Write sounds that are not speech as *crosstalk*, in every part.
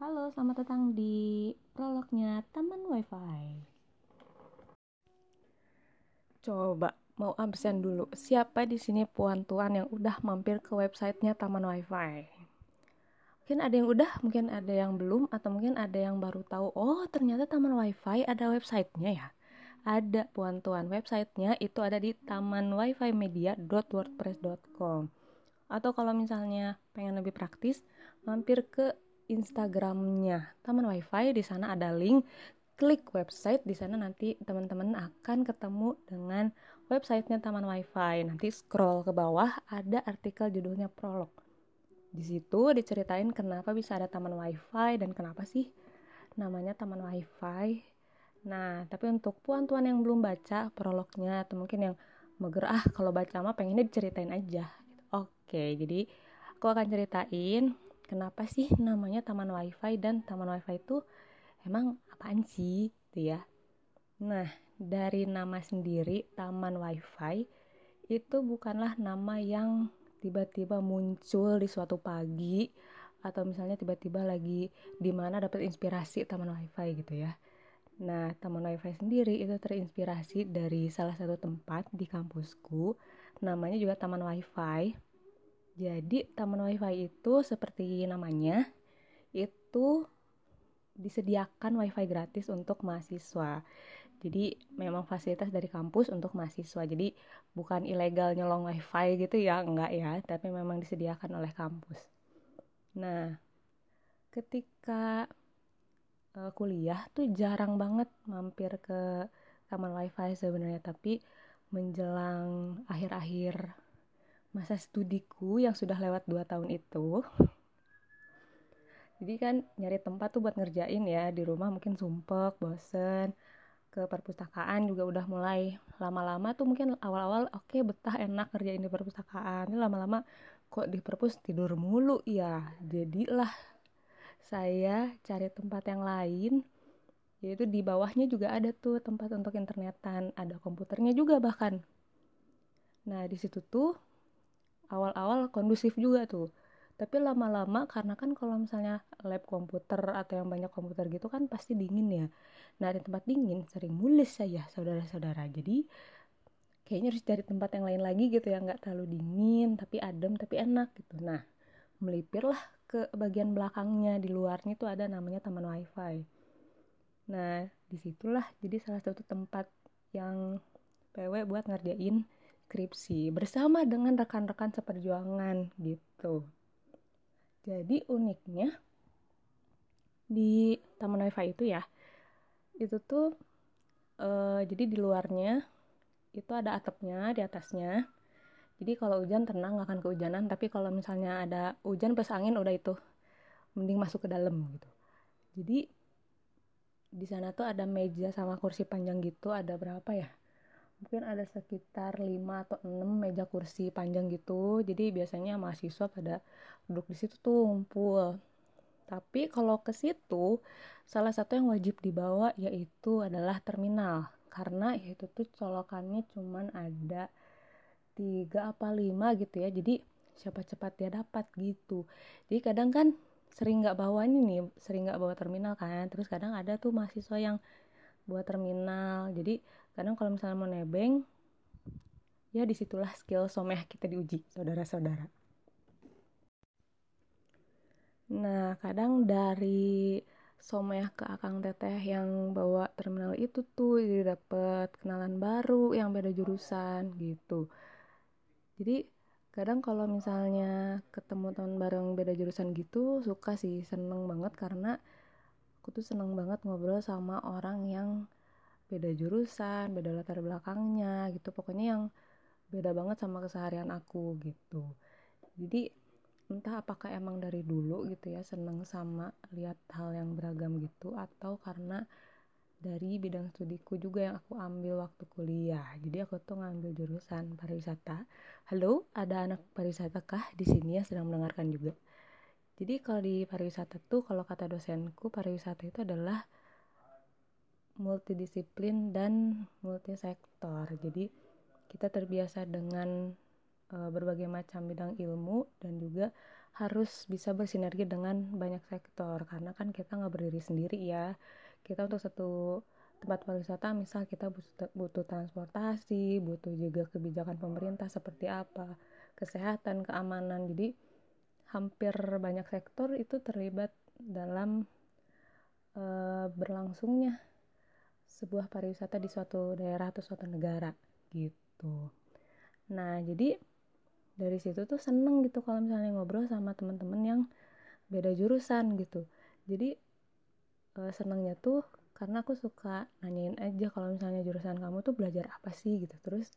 Halo, selamat datang di prolognya Taman Wifi. Coba mau absen dulu. Siapa di sini puan tuan yang udah mampir ke websitenya Taman Wifi? Mungkin ada yang udah, mungkin ada yang belum, atau mungkin ada yang baru tahu. Oh, ternyata Taman Wifi ada websitenya ya. Ada puan tuan websitenya itu ada di tamanwifimedia.wordpress.com. Atau kalau misalnya pengen lebih praktis, mampir ke Instagramnya Taman WiFi. Di sana ada link, klik website. Di sana nanti teman-teman akan ketemu dengan websitenya Taman WiFi. Nanti scroll ke bawah ada artikel judulnya prolog. Di situ diceritain kenapa bisa ada Taman WiFi dan kenapa sih namanya Taman WiFi. Nah, tapi untuk puan-tuan yang belum baca prolognya atau mungkin yang meger ah kalau baca mah pengennya diceritain aja. Oke, jadi aku akan ceritain kenapa sih namanya taman wifi dan taman wifi itu emang apaan sih gitu ya nah dari nama sendiri taman wifi itu bukanlah nama yang tiba-tiba muncul di suatu pagi atau misalnya tiba-tiba lagi di mana dapat inspirasi taman wifi gitu ya Nah, Taman WiFi sendiri itu terinspirasi dari salah satu tempat di kampusku, namanya juga Taman WiFi. Jadi taman wifi itu seperti namanya itu disediakan wifi gratis untuk mahasiswa. Jadi memang fasilitas dari kampus untuk mahasiswa. Jadi bukan ilegal nyolong wifi gitu ya, enggak ya, tapi memang disediakan oleh kampus. Nah, ketika uh, kuliah tuh jarang banget mampir ke taman wifi sebenarnya, tapi menjelang akhir-akhir masa studiku yang sudah lewat 2 tahun itu. Jadi kan nyari tempat tuh buat ngerjain ya di rumah mungkin sumpek, bosen ke perpustakaan juga udah mulai. Lama-lama tuh mungkin awal-awal oke okay, betah enak ngerjain di perpustakaan. Ini lama-lama kok di perpus tidur mulu? Ya jadilah saya cari tempat yang lain. Yaitu di bawahnya juga ada tuh tempat untuk internetan ada komputernya juga bahkan. Nah di situ tuh awal-awal kondusif juga tuh. Tapi lama-lama karena kan kalau misalnya lab komputer atau yang banyak komputer gitu kan pasti dingin ya. Nah di tempat dingin sering mules saya saudara-saudara. Jadi kayaknya harus cari tempat yang lain lagi gitu ya. Nggak terlalu dingin tapi adem tapi enak gitu. Nah melipirlah ke bagian belakangnya. Di luarnya itu ada namanya taman wifi. Nah di situlah jadi salah satu tempat yang PW buat ngerjain skripsi bersama dengan rekan-rekan seperjuangan gitu. Jadi uniknya di Taman Wifi itu ya, itu tuh uh, jadi di luarnya itu ada atapnya di atasnya. Jadi kalau hujan tenang nggak akan kehujanan, tapi kalau misalnya ada hujan plus angin udah itu mending masuk ke dalam gitu. Jadi di sana tuh ada meja sama kursi panjang gitu, ada berapa ya? Mungkin ada sekitar 5 atau 6 meja kursi panjang gitu. Jadi biasanya mahasiswa pada duduk di situ tuh ngumpul. Tapi kalau ke situ salah satu yang wajib dibawa yaitu adalah terminal. Karena yaitu tuh colokannya cuman ada tiga apa lima gitu ya. Jadi siapa cepat dia dapat gitu. Jadi kadang kan sering nggak bawa ini nih sering nggak bawa terminal kan. Terus kadang ada tuh mahasiswa yang buat terminal. Jadi kadang kalau misalnya mau nebeng ya di situlah skill someh kita diuji saudara-saudara. Nah kadang dari someh ke akang teteh yang bawa terminal itu tuh jadi dapet kenalan baru yang beda jurusan gitu. Jadi kadang kalau misalnya ketemu teman baru yang beda jurusan gitu suka sih seneng banget karena aku tuh seneng banget ngobrol sama orang yang beda jurusan, beda latar belakangnya gitu. Pokoknya yang beda banget sama keseharian aku gitu. Jadi entah apakah emang dari dulu gitu ya seneng sama lihat hal yang beragam gitu atau karena dari bidang studiku juga yang aku ambil waktu kuliah. Jadi aku tuh ngambil jurusan pariwisata. Halo, ada anak pariwisata kah di sini yang sedang mendengarkan juga? Jadi kalau di pariwisata tuh kalau kata dosenku pariwisata itu adalah multidisiplin dan multisektor. Jadi kita terbiasa dengan e, berbagai macam bidang ilmu dan juga harus bisa bersinergi dengan banyak sektor. Karena kan kita nggak berdiri sendiri ya. Kita untuk satu tempat pariwisata misal kita butuh, transportasi butuh juga kebijakan pemerintah seperti apa kesehatan keamanan. Jadi hampir banyak sektor itu terlibat dalam uh, berlangsungnya sebuah pariwisata di suatu daerah atau suatu negara gitu. Nah jadi dari situ tuh seneng gitu kalau misalnya ngobrol sama teman-teman yang beda jurusan gitu. Jadi uh, senengnya tuh karena aku suka nanyain aja kalau misalnya jurusan kamu tuh belajar apa sih gitu. Terus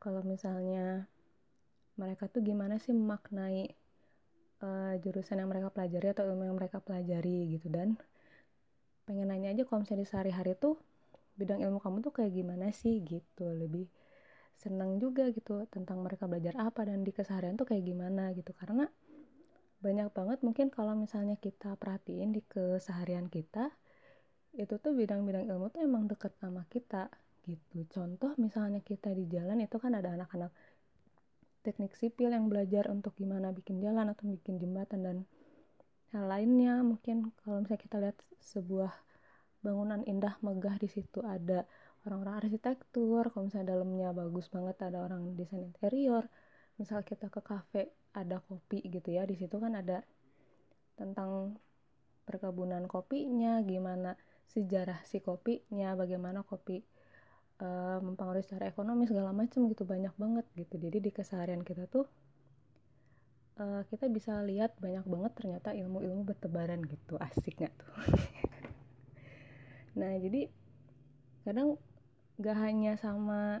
kalau misalnya mereka tuh gimana sih memaknai uh, jurusan yang mereka pelajari atau ilmu yang mereka pelajari gitu. Dan pengen nanya aja kalau misalnya di sehari-hari tuh bidang ilmu kamu tuh kayak gimana sih gitu. Lebih senang juga gitu tentang mereka belajar apa dan di keseharian tuh kayak gimana gitu. Karena banyak banget mungkin kalau misalnya kita perhatiin di keseharian kita itu tuh bidang-bidang ilmu tuh emang deket sama kita gitu. Contoh misalnya kita di jalan itu kan ada anak-anak teknik sipil yang belajar untuk gimana bikin jalan atau bikin jembatan dan hal lainnya. Mungkin kalau misalnya kita lihat sebuah bangunan indah megah di situ. Ada orang-orang arsitektur kalau misalnya dalamnya bagus banget ada orang desain interior. Misal kita ke kafe ada kopi gitu ya. Di situ kan ada tentang perkebunan kopinya gimana sejarah si kopinya bagaimana kopi uh, mempengaruhi secara ekonomi segala macam gitu. Banyak banget gitu. Jadi di keseharian kita tuh uh, kita bisa lihat banyak banget ternyata ilmu-ilmu bertebaran gitu. Asik nggak tuh *laughs* nah jadi kadang gak hanya sama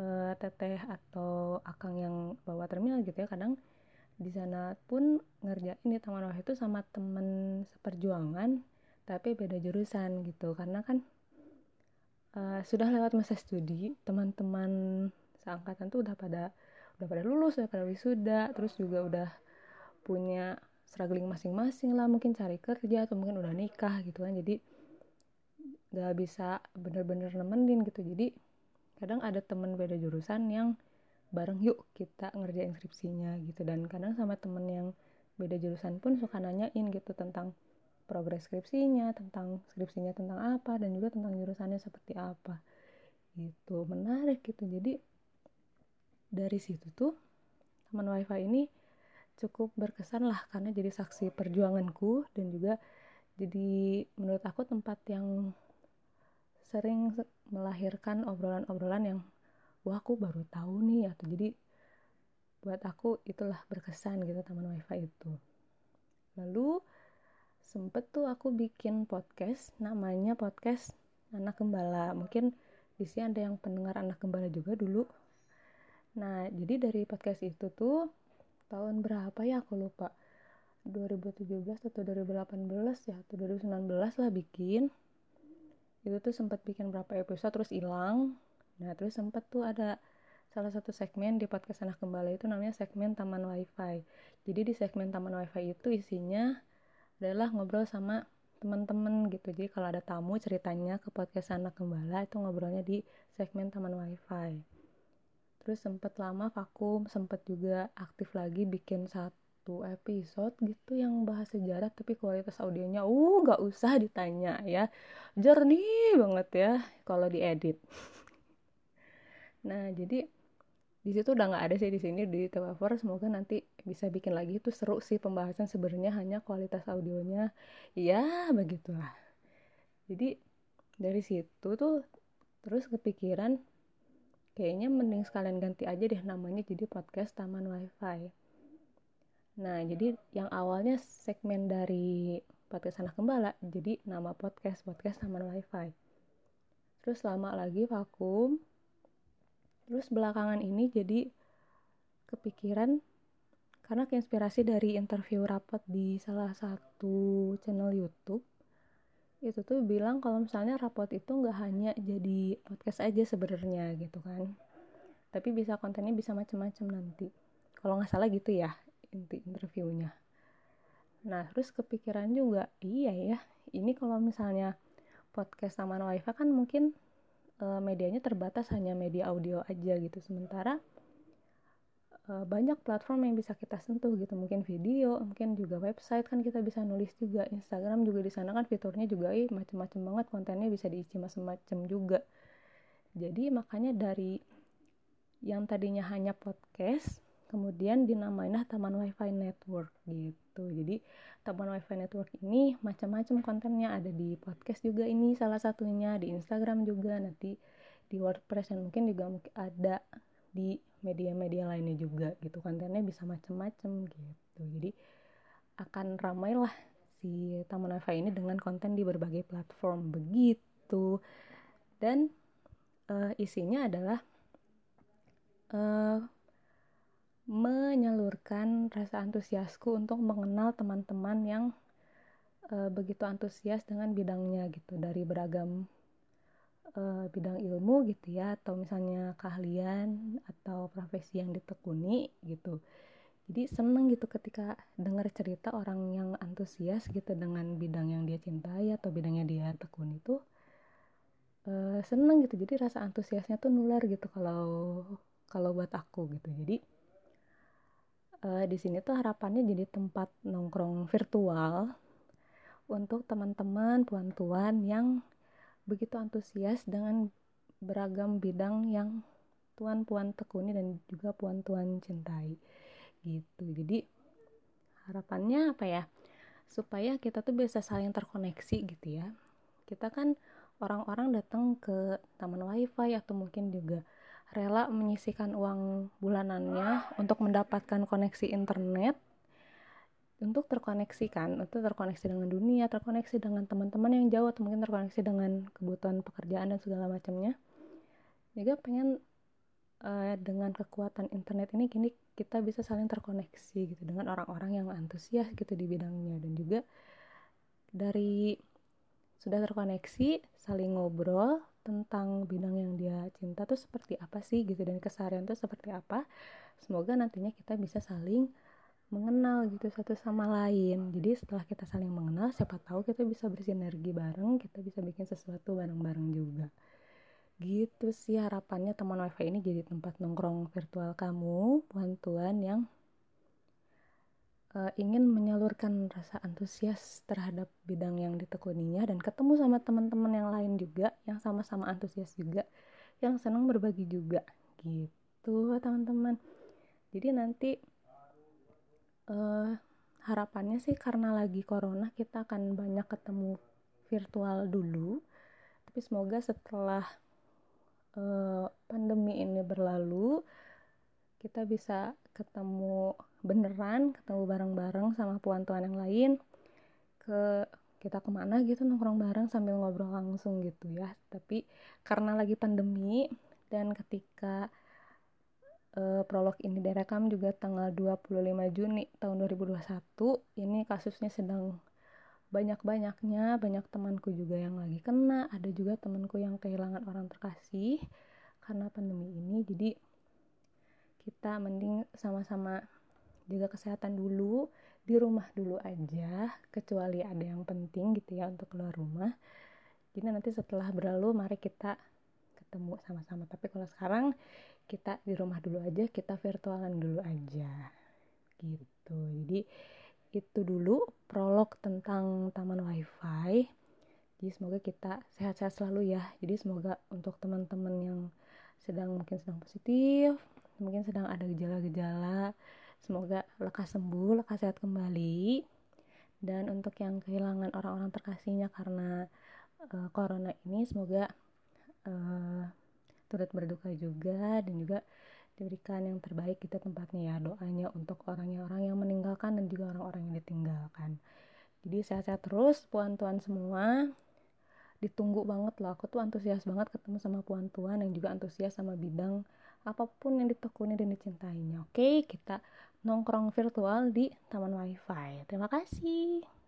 uh, teteh atau akang yang bawa terminal gitu ya kadang di sana pun ngerjain di taman wahid itu sama temen seperjuangan tapi beda jurusan gitu. Karena kan uh, sudah lewat masa studi teman-teman seangkatan tuh udah pada udah pada lulus udah pada wisuda terus juga udah punya struggling masing-masing lah mungkin cari kerja atau mungkin udah nikah gitu kan. Jadi gak bisa bener-bener nemenin gitu. Jadi kadang ada temen beda jurusan yang bareng yuk kita ngerjain skripsinya gitu. Dan kadang sama temen yang beda jurusan pun suka nanyain gitu tentang progres skripsinya tentang skripsinya tentang apa dan juga tentang jurusannya seperti apa gitu. Menarik gitu. Jadi dari situ tuh teman wifi ini cukup berkesan lah karena jadi saksi perjuanganku dan juga jadi menurut aku tempat yang sering melahirkan obrolan-obrolan yang wah aku baru tahu nih atau jadi buat aku itulah berkesan gitu teman wifi itu. Lalu sempet tuh aku bikin podcast namanya podcast anak gembala. Mungkin di sini ada yang pendengar anak gembala juga dulu. Nah jadi dari podcast itu tuh tahun berapa ya aku lupa. 2017 atau 2018 ya atau 2019 lah bikin itu tuh sempat bikin berapa episode terus hilang. Nah terus sempat tuh ada salah satu segmen di podcast anak gembala itu namanya segmen taman wifi. Jadi di segmen taman wifi itu isinya adalah ngobrol sama teman-teman gitu. Jadi kalau ada tamu ceritanya ke podcast anak gembala itu ngobrolnya di segmen taman wifi. Terus sempet lama vakum sempet juga aktif lagi bikin satu episode gitu yang bahas sejarah tapi kualitas audionya uh nggak usah ditanya ya. Jernih banget ya kalau diedit. *laughs* Nah jadi di situ udah nggak ada sih di sini di Tewafor semoga nanti bisa bikin lagi. Itu seru sih pembahasan sebenarnya hanya kualitas audionya. Ya begitulah. Jadi dari situ tuh terus kepikiran kayaknya mending sekalian ganti aja deh namanya jadi podcast Taman WiFi nah jadi yang awalnya segmen dari podcast anak gembala jadi nama podcast podcast Taman WiFi terus lama lagi vakum terus belakangan ini jadi kepikiran karena keinspirasi dari interview rapat di salah satu channel YouTube itu tuh bilang kalau misalnya rapot itu nggak hanya jadi podcast aja sebenarnya gitu kan. Tapi bisa kontennya bisa macam-macam nanti. Kalau nggak salah gitu ya inti interviewnya. Nah terus kepikiran juga iya ya ini kalau misalnya podcast Taman Wifi kan mungkin e, medianya terbatas hanya media audio aja gitu. Sementara uh, banyak platform yang bisa kita sentuh gitu. Mungkin video mungkin juga website kan kita bisa nulis juga. Instagram juga di sana kan fiturnya juga ih macam-macam banget. Kontennya bisa diisi macam-macam juga. Jadi makanya dari yang tadinya hanya podcast kemudian dinamainlah Taman WiFi Network gitu. Jadi Taman WiFi Network ini macam-macam kontennya ada di podcast juga ini salah satunya di Instagram juga nanti di WordPress dan mungkin juga ada di media-media lainnya juga gitu kontennya bisa macam-macam gitu. Jadi akan ramai lah si Taman WiFi ini dengan konten di berbagai platform begitu dan uh, isinya adalah uh, menyalurkan rasa antusiasku untuk mengenal teman-teman yang uh, begitu antusias dengan bidangnya gitu. Dari beragam uh, bidang ilmu gitu ya atau misalnya keahlian atau profesi yang ditekuni gitu. Jadi seneng gitu ketika dengar cerita orang yang antusias gitu dengan bidang yang dia cintai atau bidangnya dia tekuni itu uh, seneng gitu. Jadi rasa antusiasnya tuh nular gitu kalau kalau buat aku gitu. Jadi uh, di sini tuh harapannya jadi tempat nongkrong virtual untuk teman-teman puan-tuan yang begitu antusias dengan beragam bidang yang tuan-puan tekuni dan juga puan-tuan cintai gitu. Jadi harapannya apa ya? Supaya kita tuh bisa saling terkoneksi gitu ya. Kita kan orang-orang datang ke taman wifi atau mungkin juga rela menyisikan uang bulanannya untuk mendapatkan koneksi internet untuk terkoneksi kan untuk terkoneksi dengan dunia terkoneksi dengan teman-teman yang jauh atau mungkin terkoneksi dengan kebutuhan pekerjaan dan segala macamnya. Juga pengen uh, dengan kekuatan internet ini kini kita bisa saling terkoneksi gitu dengan orang-orang yang antusias gitu di bidangnya. Dan juga dari sudah terkoneksi saling ngobrol tentang bidang yang dia cinta tuh seperti apa sih gitu dan keseharian tuh seperti apa. Semoga nantinya kita bisa saling mengenal gitu satu sama lain. Jadi setelah kita saling mengenal siapa tahu kita bisa bersinergi bareng kita bisa bikin sesuatu bareng-bareng juga. Gitu sih harapannya teman wifi ini jadi tempat nongkrong virtual kamu puan tuan yang uh, ingin menyalurkan rasa antusias terhadap bidang yang ditekuninya dan ketemu sama teman-teman yang lain juga yang sama-sama antusias juga yang senang berbagi juga. Gitu teman-teman. Jadi nanti uh, harapannya sih karena lagi corona kita akan banyak ketemu virtual dulu. Tapi semoga setelah uh, pandemi ini berlalu kita bisa ketemu beneran ketemu bareng-bareng sama puan tuan yang lain ke kita ke mana gitu nongkrong bareng sambil ngobrol langsung gitu ya. Tapi karena lagi pandemi dan ketika uh, prolog ini direkam juga tanggal 25 Juni tahun 2021 ini kasusnya sedang banyak-banyaknya banyak temanku juga yang lagi kena ada juga temanku yang kehilangan orang terkasih karena pandemi ini. Jadi kita mending sama-sama jaga kesehatan dulu di rumah dulu aja kecuali ada yang penting gitu ya untuk keluar rumah. Jadi nanti setelah berlalu mari kita ketemu sama-sama. Tapi kalau sekarang kita di rumah dulu aja kita virtualan dulu aja. Gitu. Jadi itu dulu prolog tentang taman wifi. Jadi semoga kita sehat-sehat selalu ya. Jadi semoga untuk teman-teman yang sedang mungkin sedang positif mungkin sedang ada gejala-gejala semoga lekas sembuh lekas sehat kembali. Dan untuk yang kehilangan orang-orang terkasihnya karena uh, corona ini semoga uh, turut berduka juga dan juga diberikan yang terbaik kita tempatnya ya. Doanya untuk orangnya orang yang meninggalkan dan juga orang-orang yang ditinggalkan. Jadi sehat-sehat terus puan tuan semua. Ditunggu banget loh. Aku tuh antusias banget ketemu sama puan tuan yang juga antusias sama bidang apa pun yang ditekuni dan dicintainya. Oke kita nongkrong virtual di taman wifi. Terima kasih